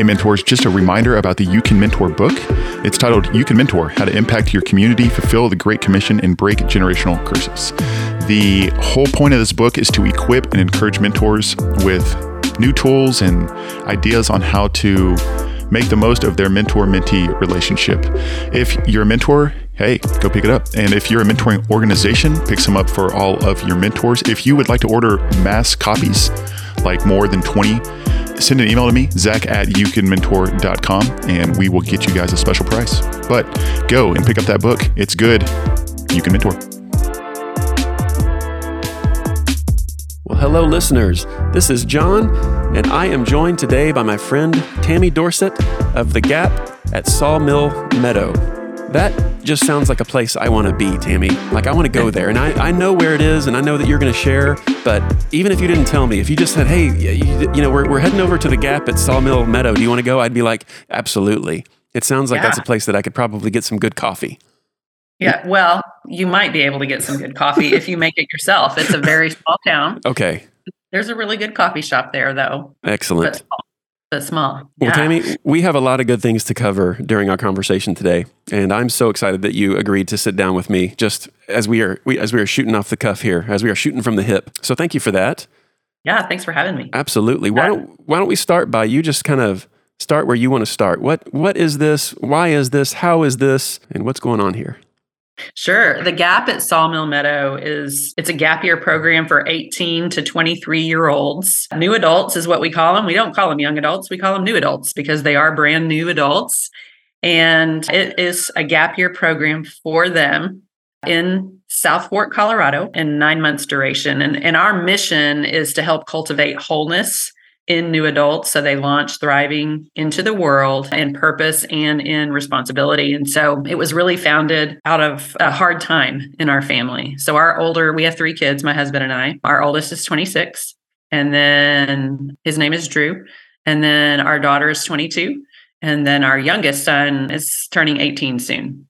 Hey, mentors, just a reminder about the You Can Mentor book. It's titled You Can Mentor How to Impact Your Community, Fulfill the Great Commission, and Break Generational Curses. The whole point of this book is to equip and encourage mentors with new tools and ideas on how to make the most of their mentor mentee relationship. If you're a mentor, hey, go pick it up. And if you're a mentoring organization, pick some up for all of your mentors. If you would like to order mass copies, like more than 20, send an email to me, zach at youcanmentor.com, and we will get you guys a special price. But go and pick up that book. It's good. You can mentor. Well, hello, listeners. This is John, and I am joined today by my friend Tammy Dorsett of The Gap at Sawmill Meadow. That just sounds like a place I want to be, Tammy. Like I want to go there. And I, I know where it is and I know that you're going to share. But even if you didn't tell me, if you just said, hey, you, you know, we're, we're heading over to the Gap at Sawmill Meadow. Do you want to go? I'd be like, absolutely. It sounds like yeah. that's a place that I could probably get some good coffee. Yeah, well, you might be able to get some good coffee if you make it yourself. It's a very small town. Okay. There's a really good coffee shop there, though. Excellent but small. Well, Tammy, we have a lot of good things to cover during our conversation today, and I'm so excited that you agreed to sit down with me just as we are we, as we are shooting off the cuff here, as we are shooting from the hip. So thank you for that. Yeah, thanks for having me. Absolutely. Why don't Why don't we start by you just kind of start where you want to start? What What is this? Why is this? How is this? And what's going on here? Sure. The Gap at Sawmill Meadow is it's a gap year program for 18 to 23 year olds. New adults is what we call them. We don't call them young adults, we call them new adults because they are brand new adults. And it is a gap year program for them in South Fork, Colorado, in nine months duration. And, and our mission is to help cultivate wholeness in new adults. So they launched Thriving into the World in purpose and in responsibility. And so it was really founded out of a hard time in our family. So our older, we have three kids, my husband and I. Our oldest is 26, and then his name is Drew. And then our daughter is 22. And then our youngest son is turning 18 soon.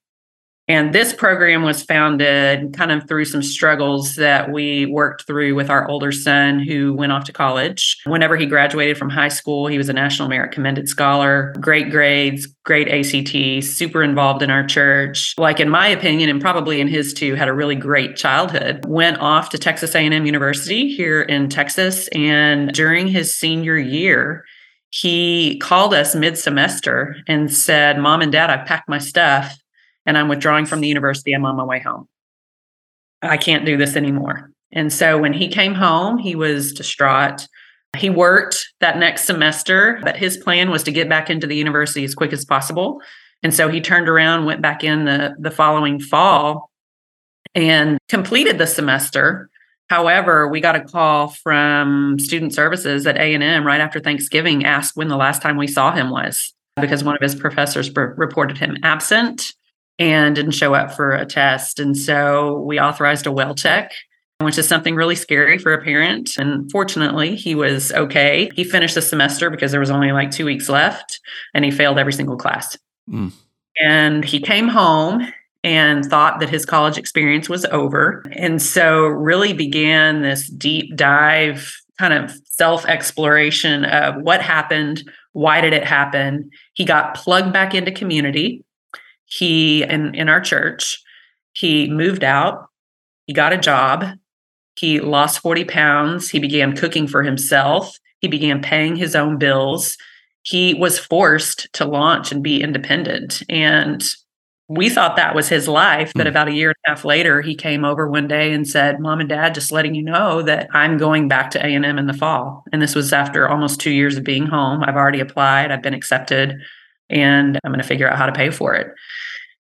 And this program was founded kind of through some struggles that we worked through with our older son who went off to college. Whenever he graduated from high school, he was a National Merit Commended Scholar, great grades, great ACT, super involved in our church. Like in my opinion and probably in his too, had a really great childhood. Went off to Texas A&M University here in Texas and during his senior year, he called us mid semester and said, Mom and Dad, I've packed my stuff and I'm withdrawing from the university. I'm on my way home. I can't do this anymore. And so when he came home, he was distraught. He worked that next semester, but his plan was to get back into the university as quick as possible. And so he turned around, went back in the, the following fall and completed the semester. However, we got a call from student services at A&M right after Thanksgiving asked when the last time we saw him was because one of his professors reported him absent and didn't show up for a test. And so we authorized a well check, which is something really scary for a parent. And fortunately, he was okay. He finished the semester because there was only like two weeks left and he failed every single class. Mm. And he came home and thought that his college experience was over. And so really began this deep dive kind of self exploration of what happened, why did it happen. He got plugged back into community he in in our church he moved out he got a job he lost 40 pounds he began cooking for himself he began paying his own bills. He was forced to launch and be independent and we thought that was his life but mm. about a year and a half later he came over one day and said mom and dad just letting you know that i'm going back to a&m in the fall. And this was after almost two years of being home. I've already applied i've been accepted and i'm going to figure out how to pay for it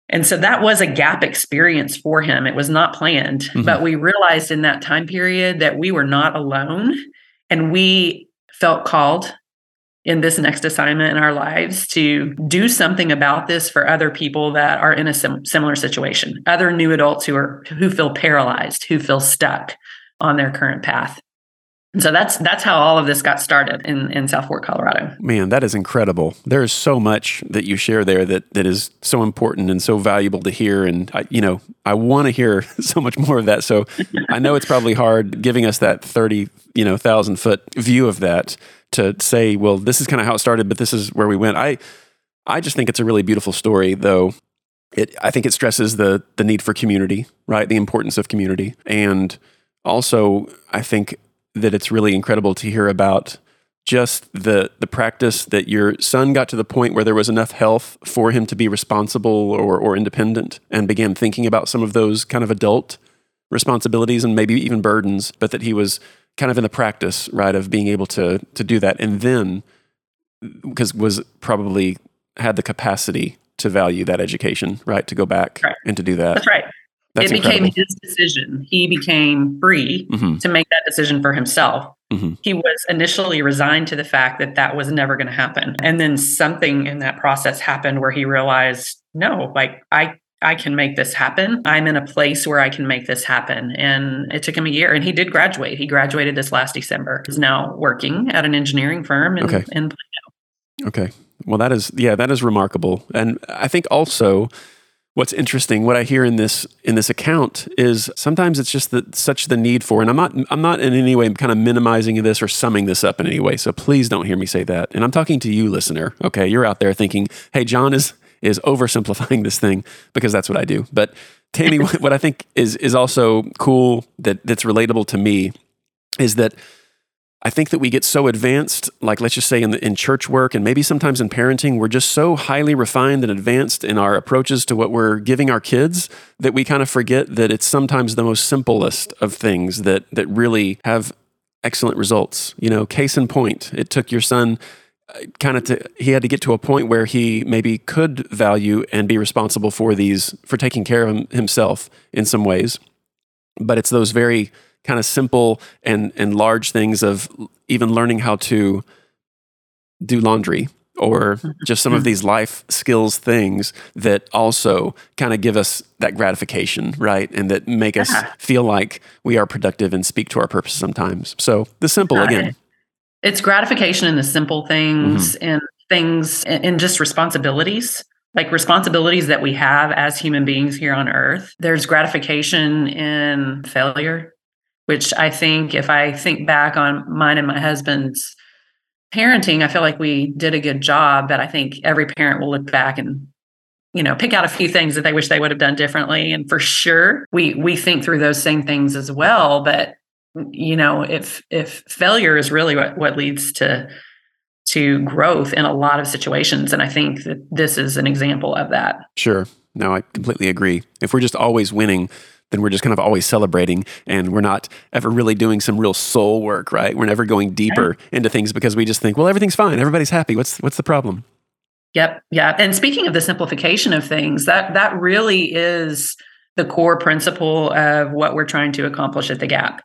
And so that was a gap experience for him. It was not planned, mm-hmm. but we realized in that time period that we were not alone and we felt called in this next assignment in our lives to do something about this for other people that are in a sim- similar situation, other new adults who are who feel paralyzed, who feel stuck on their current path. And so that's that's how all of this got started in, in South Fork, Colorado. Man, that is incredible. There is so much that you share there that that is so important and so valuable to hear. And I, you know, I want to hear so much more of that. So I know it's probably hard giving us that thirty, you know, thousand foot view of that to say, well, this is kind of how it started, but this is where we went. I I just think it's a really beautiful story, though. It I think it stresses the the need for community, right? The importance of community, and also I think that it's really incredible to hear about just the the practice that your son got to the point where there was enough health for him to be responsible or or independent and began thinking about some of those kind of adult responsibilities and maybe even burdens but that he was kind of in the practice right of being able to to do that. And then because was probably had the capacity to value that education right to go back right. and to do that. That's right that's it incredible. became his decision. He became free mm-hmm. to make that decision for himself. Mm-hmm. He was initially resigned to the fact that that was never going to happen. And then something in that process happened where he realized, no, like I I can make this happen. I'm in a place where I can make this happen. And it took him a year and he did graduate. He graduated this last December. He's now working at an engineering firm in, okay. in Plano. Okay. Well, that is, yeah, that is remarkable. And I think also what's interesting what i hear in this in this account is sometimes it's just that such the need for and i'm not i'm not in any way kind of minimizing this or summing this up in any way so please don't hear me say that. And i'm talking to you listener okay? You're out there thinking hey john is is oversimplifying this thing because that's what i do. But tammy what i think is is also cool that that's relatable to me is that I think that we get so advanced, like let's just say in, the, in church work and maybe sometimes in parenting, we're just so highly refined and advanced in our approaches to what we're giving our kids that we kind of forget that it's sometimes the most simplest of things that that really have excellent results. You know, case in point, it took your son uh, kind of to he had to get to a point where he maybe could value and be responsible for these for taking care of himself in some ways. But it's those very kind of simple and and large things of even learning how to do laundry or mm-hmm. just some of these life skills things that also kind of give us that gratification, right? And that make us feel like we are productive and speak to our purpose sometimes. So the simple again. It's gratification in the simple things mm-hmm. and things and just responsibilities like responsibilities that we have as human beings here on earth. There's gratification in failure which I think if I think back on mine and my husband's parenting, I feel like we did a good job, but I think every parent will look back and you know pick out a few things that they wish they would have done differently. And for sure we we think through those same things as well. But you know if if failure is really what what leads to to growth in a lot of situations and i think that this is an example of that. Sure. No i completely agree. If we're just always winning then we're just kind of always celebrating and we're not ever really doing some real soul work, right? We're never going deeper into things because we just think, well, everything's fine. Everybody's happy. What's what's the problem? Yep. Yeah. And speaking of the simplification of things, that that really is the core principle of what we're trying to accomplish at the gap.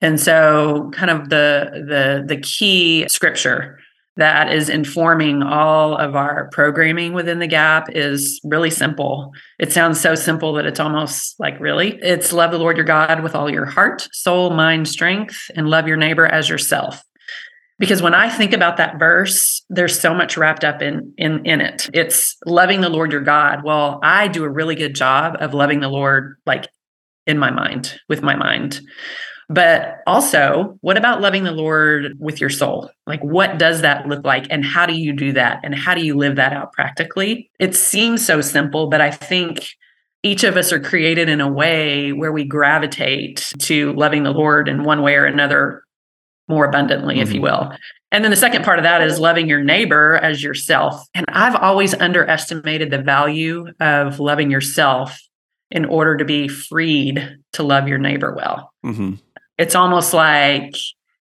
And so kind of the the the key scripture that is informing all of our programming within the gap is really simple. It sounds so simple that it's almost like really. It's love the Lord your God with all your heart, soul, mind, strength, and love your neighbor as yourself. Because when I think about that verse, there's so much wrapped up in in in it. It's loving the Lord your God. Well, I do a really good job of loving the Lord like in my mind, with my mind. But also, what about loving the Lord with your soul? Like, what does that look like? And how do you do that? And how do you live that out practically? It seems so simple, but I think each of us are created in a way where we gravitate to loving the Lord in one way or another more abundantly, mm-hmm. if you mm-hmm. will. And then the second part of that is loving your neighbor as yourself. And I've always underestimated the value of loving yourself in order to be freed to love your neighbor well. Mm-hmm it's almost like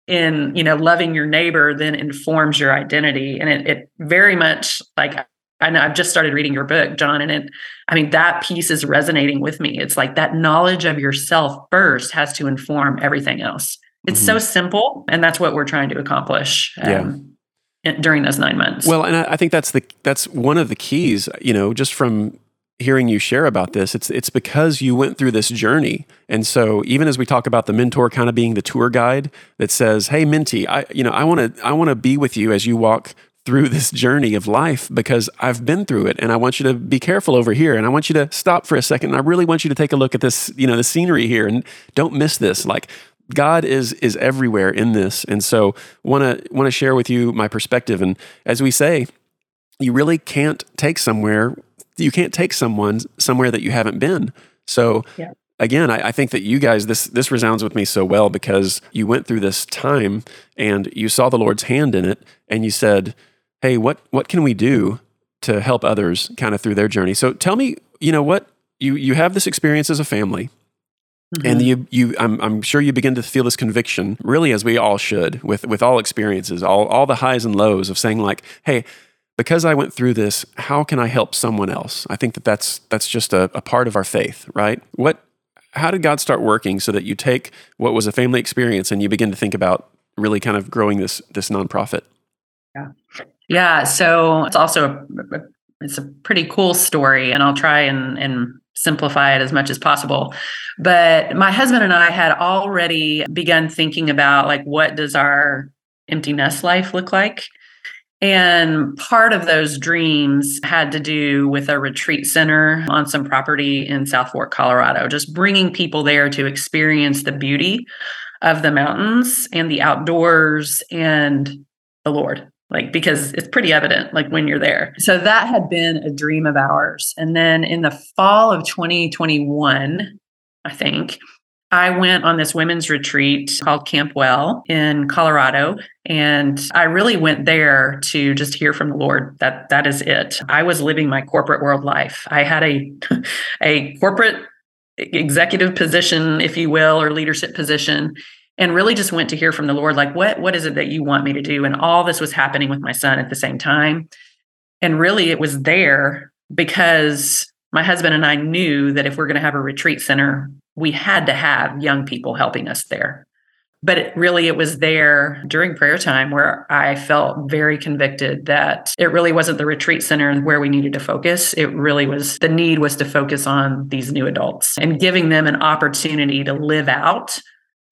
in you know loving your neighbor then informs your identity and it, it very much like I know I've just started reading your book, John, and it, I mean, that piece is resonating with me. It's like that knowledge of yourself first has to inform everything else. It's mm-hmm. so simple, and that's what we're trying to accomplish. Um, yeah. during those nine months. Well, and I, I think that's the that's one of the keys. You know, just from hearing you share about this, it's it's because you went through this journey. And so even as we talk about the mentor kind of being the tour guide that says, "Hey, Mentee, I you know, I want to I want to be with you as you walk through this journey of life because I've been through it and I want you to be careful over here and I want you to stop for a second and I really want you to take a look at this, you know, the scenery here and don't miss this. Like God is is everywhere in this. And so want to want to share with you my perspective and as we say, you really can't take somewhere you can't take someone somewhere that you haven't been. So yeah again, I, I, think that you guys this this resounds with me so well because you went through this time and you saw the Lord's hand in it, and you said, hey, what what can we do to help others kind of through their journey? So tell me, you know what you you have this experience as a family. Mm-hmm. And you, you, I'm, I'm sure you begin to feel this conviction, really, as we all should, with, with all experiences, all, all the highs and lows of saying, like, "Hey, because I went through this, how can I help someone else?" I think that that's that's just a, a part of our faith, right? What, how did God start working so that you take what was a family experience and you begin to think about really kind of growing this this nonprofit? Yeah. Yeah, so it's also a, it's a pretty cool story, and I'll try and, and simplify it as much as possible. But my husband and I had already begun thinking about like what does our empty nest life look like? And part of those dreams had to do with a retreat center on some property in South Fork, Colorado, just bringing people there to experience the beauty of the mountains and the outdoors and the Lord like because it's pretty evident like when you're there. So that had been a dream of ours. And then in the fall of 2021 i think i went on this women's retreat called camp well in colorado and i really went there to just hear from the lord that that is it i was living my corporate world life i had a a corporate executive position if you will or leadership position and really just went to hear from the Lord, like, what, what is it that you want me to do? And all this was happening with my son at the same time. And really, it was there because my husband and I knew that if we're going to have a retreat center, we had to have young people helping us there. But it, really, it was there during prayer time where I felt very convicted that it really wasn't the retreat center where we needed to focus. It really was the need was to focus on these new adults and giving them an opportunity to live out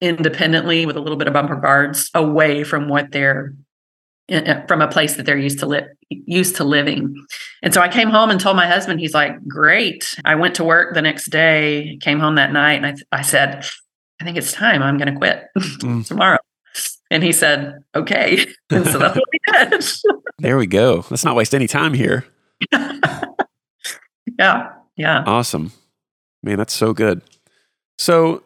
independently with a little bit of bumper guards away from what they're from a place that they're used to live used to living. And so I came home and told my husband, he's like, great. I went to work the next day, came home that night, and I, I said, I think it's time. I'm going to quit mm. tomorrow. And he said, okay. And so that's what we did. there we go. Let's not waste any time here. yeah. Yeah. Awesome. Man, that's so good. So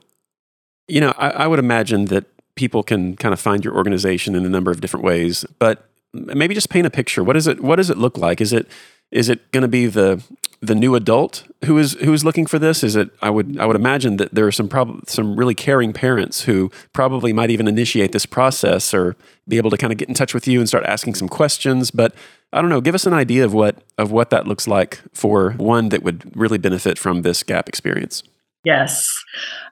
you know, I, I would imagine that people can kind of find your organization in a number of different ways, but maybe just paint a picture. What is it? What does it look like? Is it is it going to be the the new adult who is who is looking for this? Is it? I would I would imagine that there are some prob- some really caring parents who probably might even initiate this process or be able to kind of get in touch with you and start asking some questions. But I don't know. Give us an idea of what of what that looks like for one that would really benefit from this gap experience. Yes.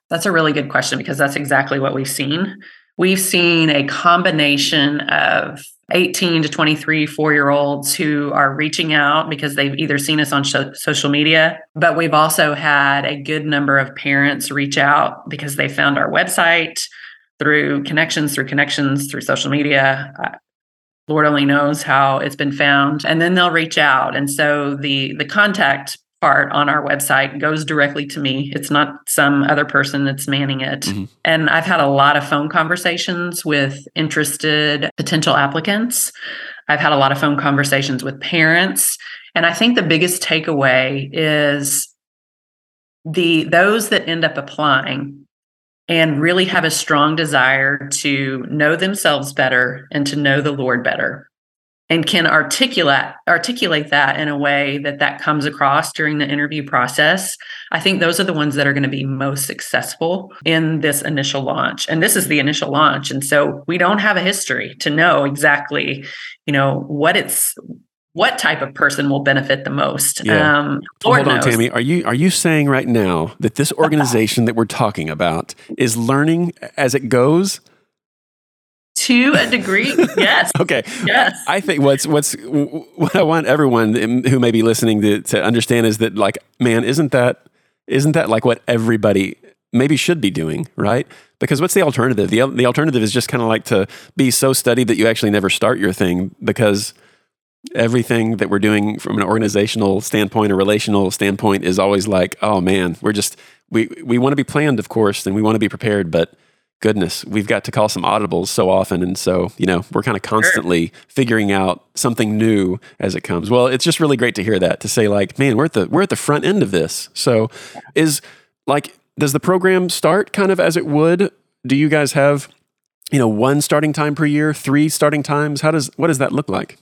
That's a really good question because that's exactly what we've seen. We've seen a combination of 18 to 23 four year olds who are reaching out because they've either seen us on social media, but we've also had a good number of parents reach out because they found our website through connections, through connections, through social media. Uh, Lord only knows how it's been found. And then they'll reach out. And so the the contact part on our website goes directly to me. It's not some other person that's manning it. Mm-hmm. And I've had a lot of phone conversations with interested potential applicants. I've had a lot of phone conversations with parents. And I think the biggest takeaway is the those that end up applying and really have a strong desire to know themselves better and to know the Lord better and can articulate articulate that in a way that that comes across during the interview process i think those are the ones that are going to be most successful in this initial launch and this is the initial launch and so we don't have a history to know exactly you know what it's what type of person will benefit the most. Yeah. Um, hold on, knows. Tammy. Are you are you saying right now that this organization that we're talking about is learning as it goes? To a degree, yes. Okay. Yes. I think what's what's what I want everyone who may be listening to to understand is that like man, isn't that isn't that like what everybody maybe should be doing, right? Because what's the alternative? The the alternative is just kind of like to be so studied that you actually never start your thing because everything that we're doing from an organizational standpoint or relational standpoint is always like, oh man, we're just we we want to be planned, of course, and we want to be prepared, but goodness, we've got to call some audibles so often, and so you know we're kind of constantly figuring out something new as it comes. Well, it's just really great to hear that to say like, man, we're at the we're at the front end of this. So, is like, does the program start kind of as it would? Do you guys have you know one starting time per year, three starting times? How does what does that look like?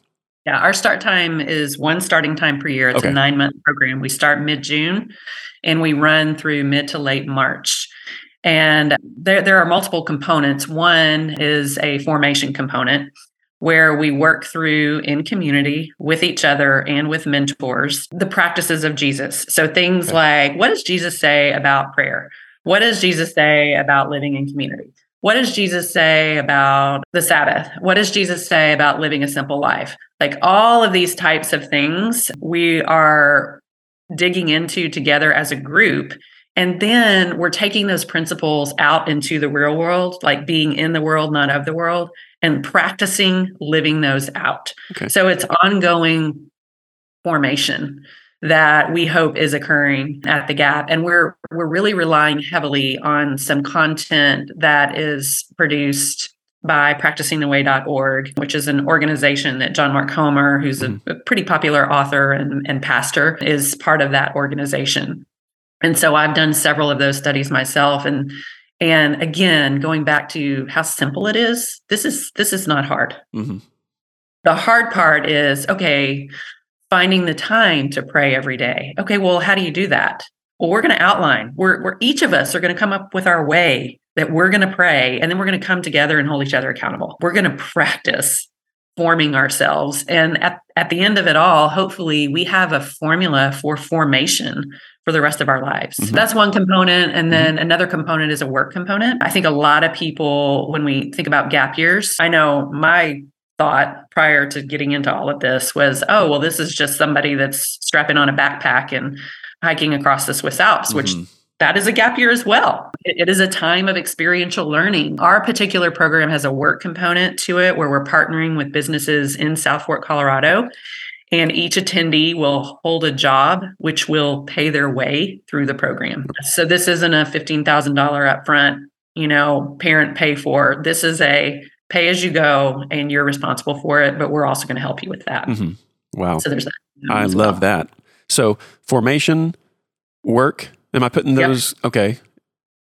Yeah, our start time is one starting time per year. It's Okay. a nine month program. We start mid June and we run through mid to late March. And there, there are multiple components. One is a formation component where we work through in community with each other and with mentors the practices of Jesus. So things like what does Jesus say about prayer? What does Jesus say about living in community? What does Jesus say about the Sabbath? What does Jesus say about living a simple life? Like all of these types of things, we are digging into together as a group. And then we're taking those principles out into the real world, like being in the world, not of the world, and practicing living those out. Okay. So it's ongoing formation that we hope is occurring at the gap and we're we're really relying heavily on some content that is produced by practicingtheway.org which is an organization that john mark comer who's a, a pretty popular author and, and pastor is part of that organization and so i've done several of those studies myself and and again going back to how simple it is this is this is not hard hmm the hard part is okay, finding the time to pray every day. Okay, well, how do you do that? Well, we're going to outline. We're, we're each of us are going to come up with our way that we're going to pray, and then we're going to come together and hold each other accountable. We're going to practice forming ourselves, and at at the end of it all, hopefully, we have a formula for formation for the rest of our lives. Mhm. That's one component. And then another component is a work component. I think a lot of people, when we think about gap years, I know my thought prior to getting into all of this was, oh, well, this is just somebody that's strapping on a backpack and hiking across the Swiss Alps, which Mhm. That is a gap year as well. It- is a time of experiential learning. Our particular program has a work component to it where we're partnering with businesses in South Fork, Colorado. And each attendee will hold a job which will pay their way through the program. So this isn't a $15,000 upfront, you know, parent pay for. This is a pay as you go and you're responsible for it, but we're also going to help you with that. Mhm. Wow. So there's that. I love well. that. So formation, work. Am I putting Yep. those? Okay.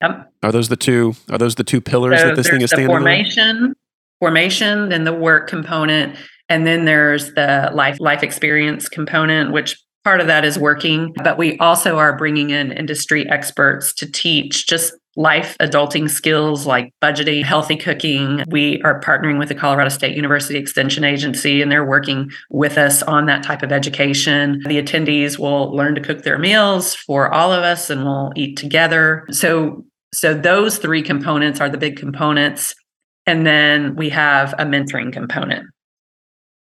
Yep. Are those the two? Are those the two pillars So that this thing is standing on? formation, formation, then the work component, and then there's the life life experience component, which part of that is working. But we also are bringing in industry experts to teach just life adulting skills like budgeting, healthy cooking. We are partnering with the Colorado State University Extension Agency, and they're working with us on that type of education. The attendees will learn to cook their meals for all of us, and we'll eat together. So so those three components are the big components. And then we have a mentoring component.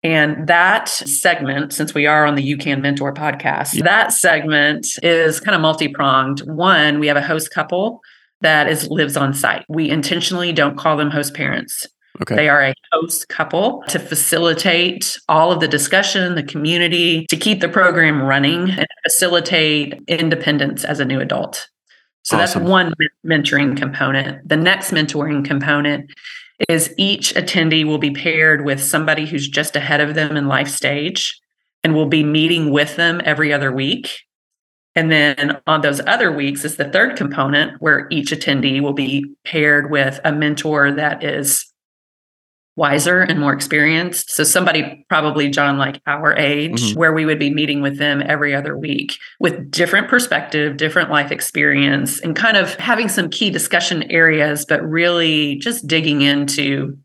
And that segment, since we are on the You Can Mentor podcast, that segment is kind of multi pronged. One, we have a host couple that is lives on site. We intentionally don't call them host parents. Okay. They are a host couple to facilitate all of the discussion, the community, to keep the program running and facilitate independence as a new adult. So Awesome. that's one mentoring component. The next mentoring component is each attendee will be paired with somebody who's just ahead of them in life stage and will be meeting with them every other week. And then on those other weeks is the third component where each attendee will be paired with a mentor that is wiser and more experienced. So somebody probably John like our age Mhm. where we would be meeting with them every other week with different perspective, different life experience and kind of having some key discussion areas but really just digging into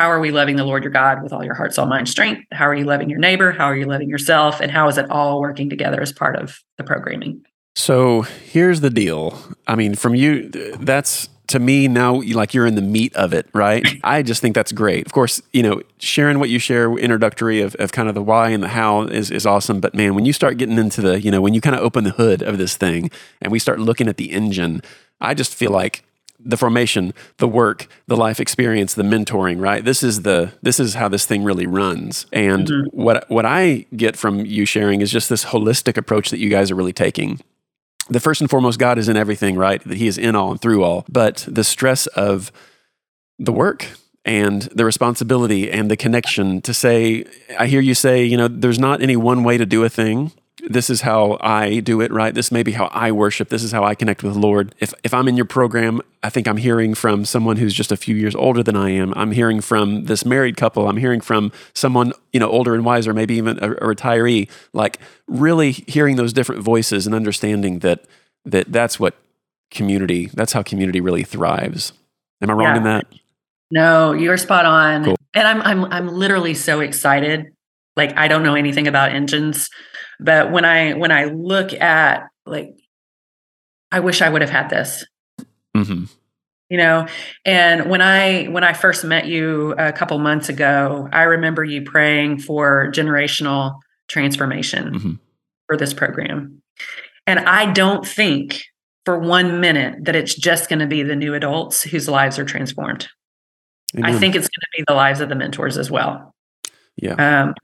how are we loving the Lord your God with all your heart, soul, mind, strength? How are you loving your neighbor? How are you loving yourself? And how is it all working together as part of the programming? So here's the deal. I mean, from you, that's to me now like you're in the meat of it, right? I just think that's great. Of course, you know, sharing what you share introductory of, of kind of the why and the how is, is awesome. But man, when you start getting into the, you know, when you kind of open the hood of this thing and we start looking at the engine, I just feel like the formation, the work, the life experience, the mentoring, right? This is the this is how this thing really runs. And mm-hmm. what what I get from you sharing is just this holistic approach that you guys are really taking. The first and foremost, God is in everything, right? That He is in all and through all. But the stress of the work and the responsibility and the connection to say, I hear you say, you know, there's not any one way to do a thing this is how I do it, right? This may be how I worship. This is how I connect with the Lord. If, if I'm in your program, I think I'm hearing from someone who's just a few years older than I am. I'm hearing from this married couple. I'm hearing from someone, you know, older and wiser, maybe even a, a retiree, like really hearing those different voices and understanding that, that that's what community, that's how community really thrives. Am I wrong yeah. in that? No, you're spot on. Cool. And I'm, I'm, I'm literally so excited. Like I don't know anything about engines but when I when I look at like, I wish I would have had this. Mm-hmm. You know, and when I when I first met you a couple months ago, I remember you praying for generational transformation mm-hmm. for this program. And I don't think for one minute that it's just going to be the new adults whose lives are transformed. Amen. I think it's going to be the lives of the mentors as well. Yeah. Um,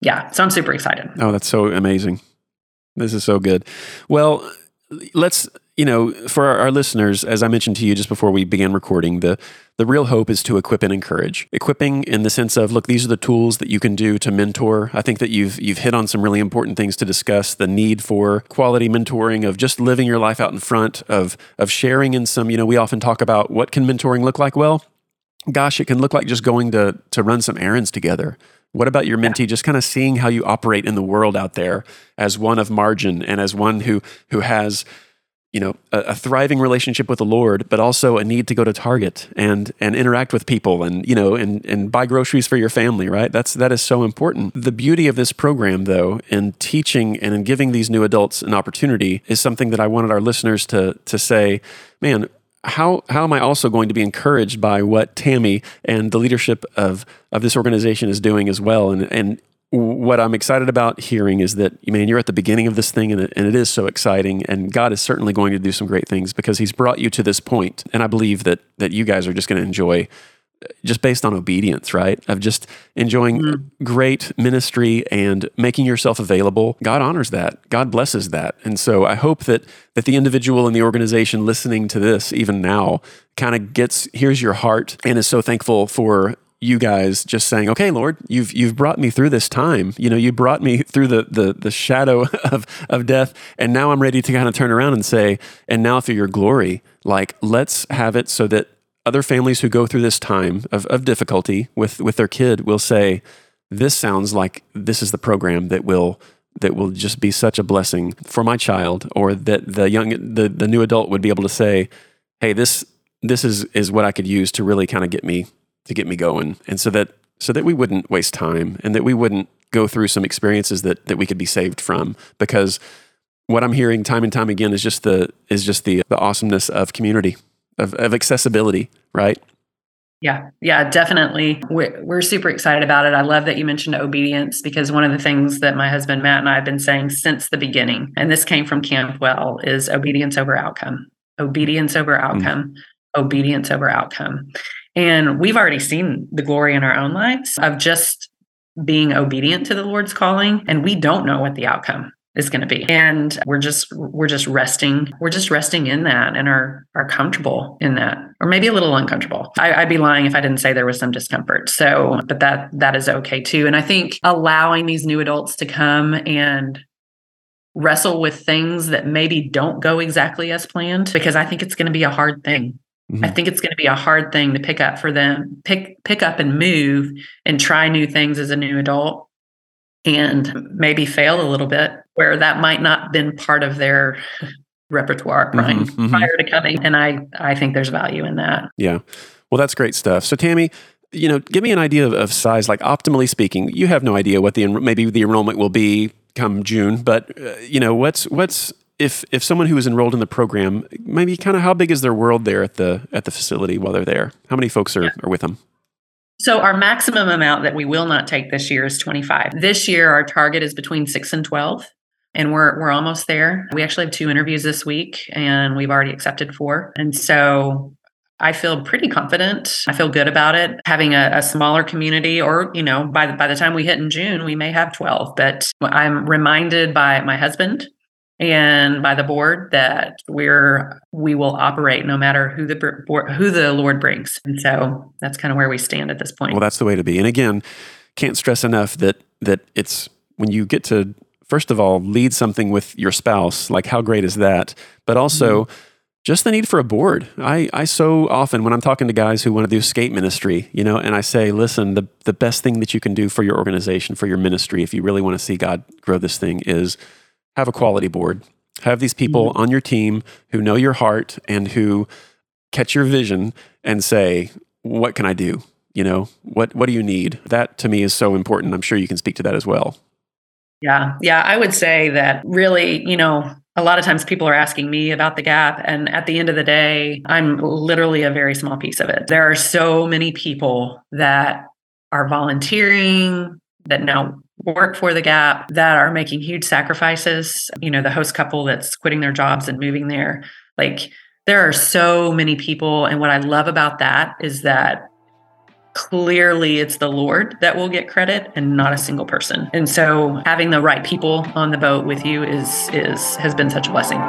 yeah, so I'm super excited. Oh, that's so amazing. This is so good. Well, let's, you know, for our, listeners, as I mentioned to you just before we began recording, the the real hope is to equip and encourage. Equipping in the sense of, look, these are the tools that you can do to mentor. I think that you've you've hit on some really important things to discuss. The need for quality mentoring, of just living your life out in front, of of sharing in some, you know, we often talk about what can mentoring look like? Well, gosh, it can look like just going to to run some errands together what about your mentee? Just kind of seeing how you operate in the world out there as one of margin and as one who who has you know a, a, thriving relationship with the Lord, but also a need to go to Target and and interact with people and you know and and buy groceries for your family. Right? That's that is so important. The beauty of this program, though, in teaching and in giving these new adults an opportunity, is something that I wanted our listeners to to say, man how how am I also going to be encouraged by what Tammy and the leadership of of this organization is doing as well? And and what I'm excited about hearing is that man, you're at the beginning of this thing, and it, and it is so exciting. And God is certainly going to do some great things because He's brought you to this point, and I believe that that you guys are just going to enjoy just based on obedience, right? Of just enjoying mm-hmm. great ministry and making yourself available. God honors that. God blesses that. And so I hope that that the individual in the organization listening to this even now kind of gets here's your heart and is so thankful for you guys just saying, "Okay, Lord, you've you've brought me through this time. You know, you brought me through the the the shadow of of death, and now I'm ready to kind of turn around and say, and now through your glory, like let's have it so that other families who go through this time of, of difficulty with, with their kid will say, this sounds like this is the program that will that will just be such a blessing for my child or that the young the, the new adult would be able to say hey this this is is what i could use to really kind of get me to get me going. And so that so that we wouldn't waste time and that we wouldn't go through some experiences that that we could be saved from because what i'm hearing time and time again is just the is just the the awesomeness of community of, of accessibility, right? Yeah, yeah, definitely. We're, we're super excited about it. I love that you mentioned obedience because one of the things that my husband Matt and I have been saying since the beginning, and this came from Campwell, is obedience over outcome. Obedience over mm. outcome. Mm. Obedience over outcome. And we've already seen the glory in our own lives of just being obedient to the Lord's calling, and we don't know what the outcome is going to be. And we're just we're just resting we're just resting in that and are are comfortable in that or maybe a little uncomfortable. I, would be lying if i didn't say there was some discomfort. So but that that is okay too. And i think allowing these new adults to come and wrestle with things that maybe don't go exactly as planned because i think it's going to be a hard thing. Mm-hmm. I think it's going to be a hard thing to pick up for them, pick pick up and move and try new things as a new adult and maybe fail a little bit where that might not have been part of their repertoire mm-hmm, prior, mm-hmm, prior to coming. And I, I think there's value in that. Yeah. Well, that's great stuff. So, Tammy, you know, give me an idea of, of size, like optimally speaking. You have no idea what the maybe the enrollment will be come June, but uh, you know, what's what's if if someone who is enrolled in the program, maybe kind of how big is their world there at the at the facility while they're there? How many folks are, yeah. are with them? So our maximum amount that we will not take this year is 25. This year our target is between 6 and 12 and we're we're almost there. We actually have two interviews this week and we've already accepted four. And so I feel pretty confident. I feel good about it. Having a, a, smaller community, or you know, by the, by the time we hit in June, we may have twelve. But I'm reminded by my husband and by the board that we're we will operate no matter who the board, who the Lord brings. And so that's kind of where we stand at this point. Well, that's the way to be. And again, can't stress enough that that it's when you get to first of all lead something with your spouse, like how great is that? But also mm-hmm. just the need for a board. I, I so often when I'm talking to guys who want to do skate ministry, you know, and I say, listen, the the best thing that you can do for your organization, for your ministry, if you really want to see God grow this thing, is have a quality board. Have these people mm-hmm. on your team who know your heart and who catch your vision and say, "What can I do? You know, what what do you need?" That to me is so important. I'm sure you can speak to that as well. Yeah, yeah, I would say that really, you know, a lot of times people are asking me about the gap and at the end of the day, I'm literally a very small piece of it. There are so many people that are volunteering that now work for the gap that are making huge sacrifices. You know the host couple that's quitting their jobs and moving there. Like there are so many people and what i love about that is that clearly it's the lord that will get credit and not a single person and so having the right people on the boat with you is is has been such a blessing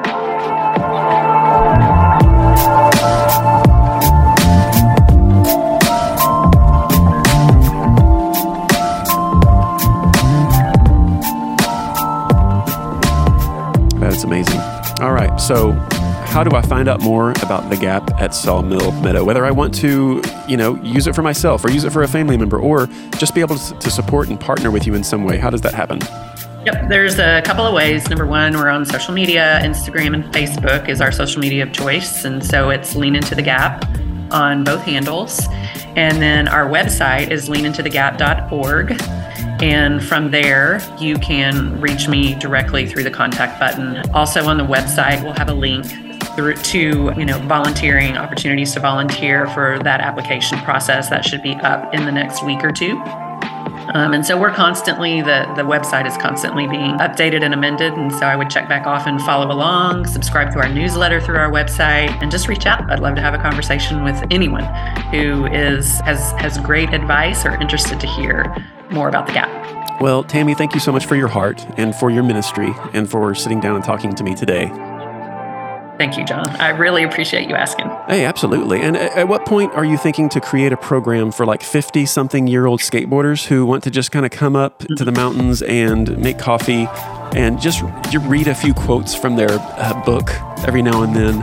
That's amazing. All right. So, how do I find out more about the Gap at Sawmill Meadow? Whether I want to, you know, use it for myself or use it for a family member or just be able to support and partner with you in some way, how does that happen? Yep, there's a couple of ways. Number one, we're on social media. Instagram and Facebook is our social media of choice. And so it's Lean Into the Gap on both handles. And then our website is leanintothegap.org. And from there, you can reach me directly through the contact button. Also on the website, we'll have a link through to you know volunteering opportunities to volunteer for that application process that should be up in the next week or two. Um, and so we're constantly the the website is constantly being updated and amended. And so I would check back off and follow along, subscribe to our newsletter through our website, and just reach out. I'd love to have a conversation with anyone who is has has great advice or interested to hear more about the gap. Well, Tammy, thank you so much for your heart and for your ministry and for sitting down and talking to me today. Thank you, John. I really appreciate you asking. Hey, absolutely. And at what point are you thinking to create a program for like 50 something year old skateboarders who want to just kind of come up to the mountains and make coffee and just read a few quotes from their uh, book every now and then.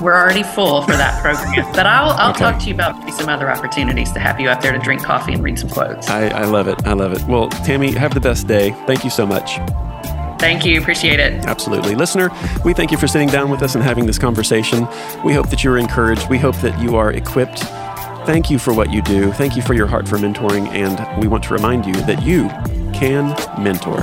We're already full for that program. but I'll, I'll okay. talk to you about some other opportunities to have you up there to drink coffee and read some quotes. I, I love it. I love it. Well, Tammy, have the best day. Thank you so much. Thank you. Appreciate it. Absolutely. Listener, we thank you for sitting down with us and having this conversation. We hope that you're encouraged. We hope that you are equipped. Thank you for what you do. Thank you for your heart for mentoring. And we want to remind you that you can mentor.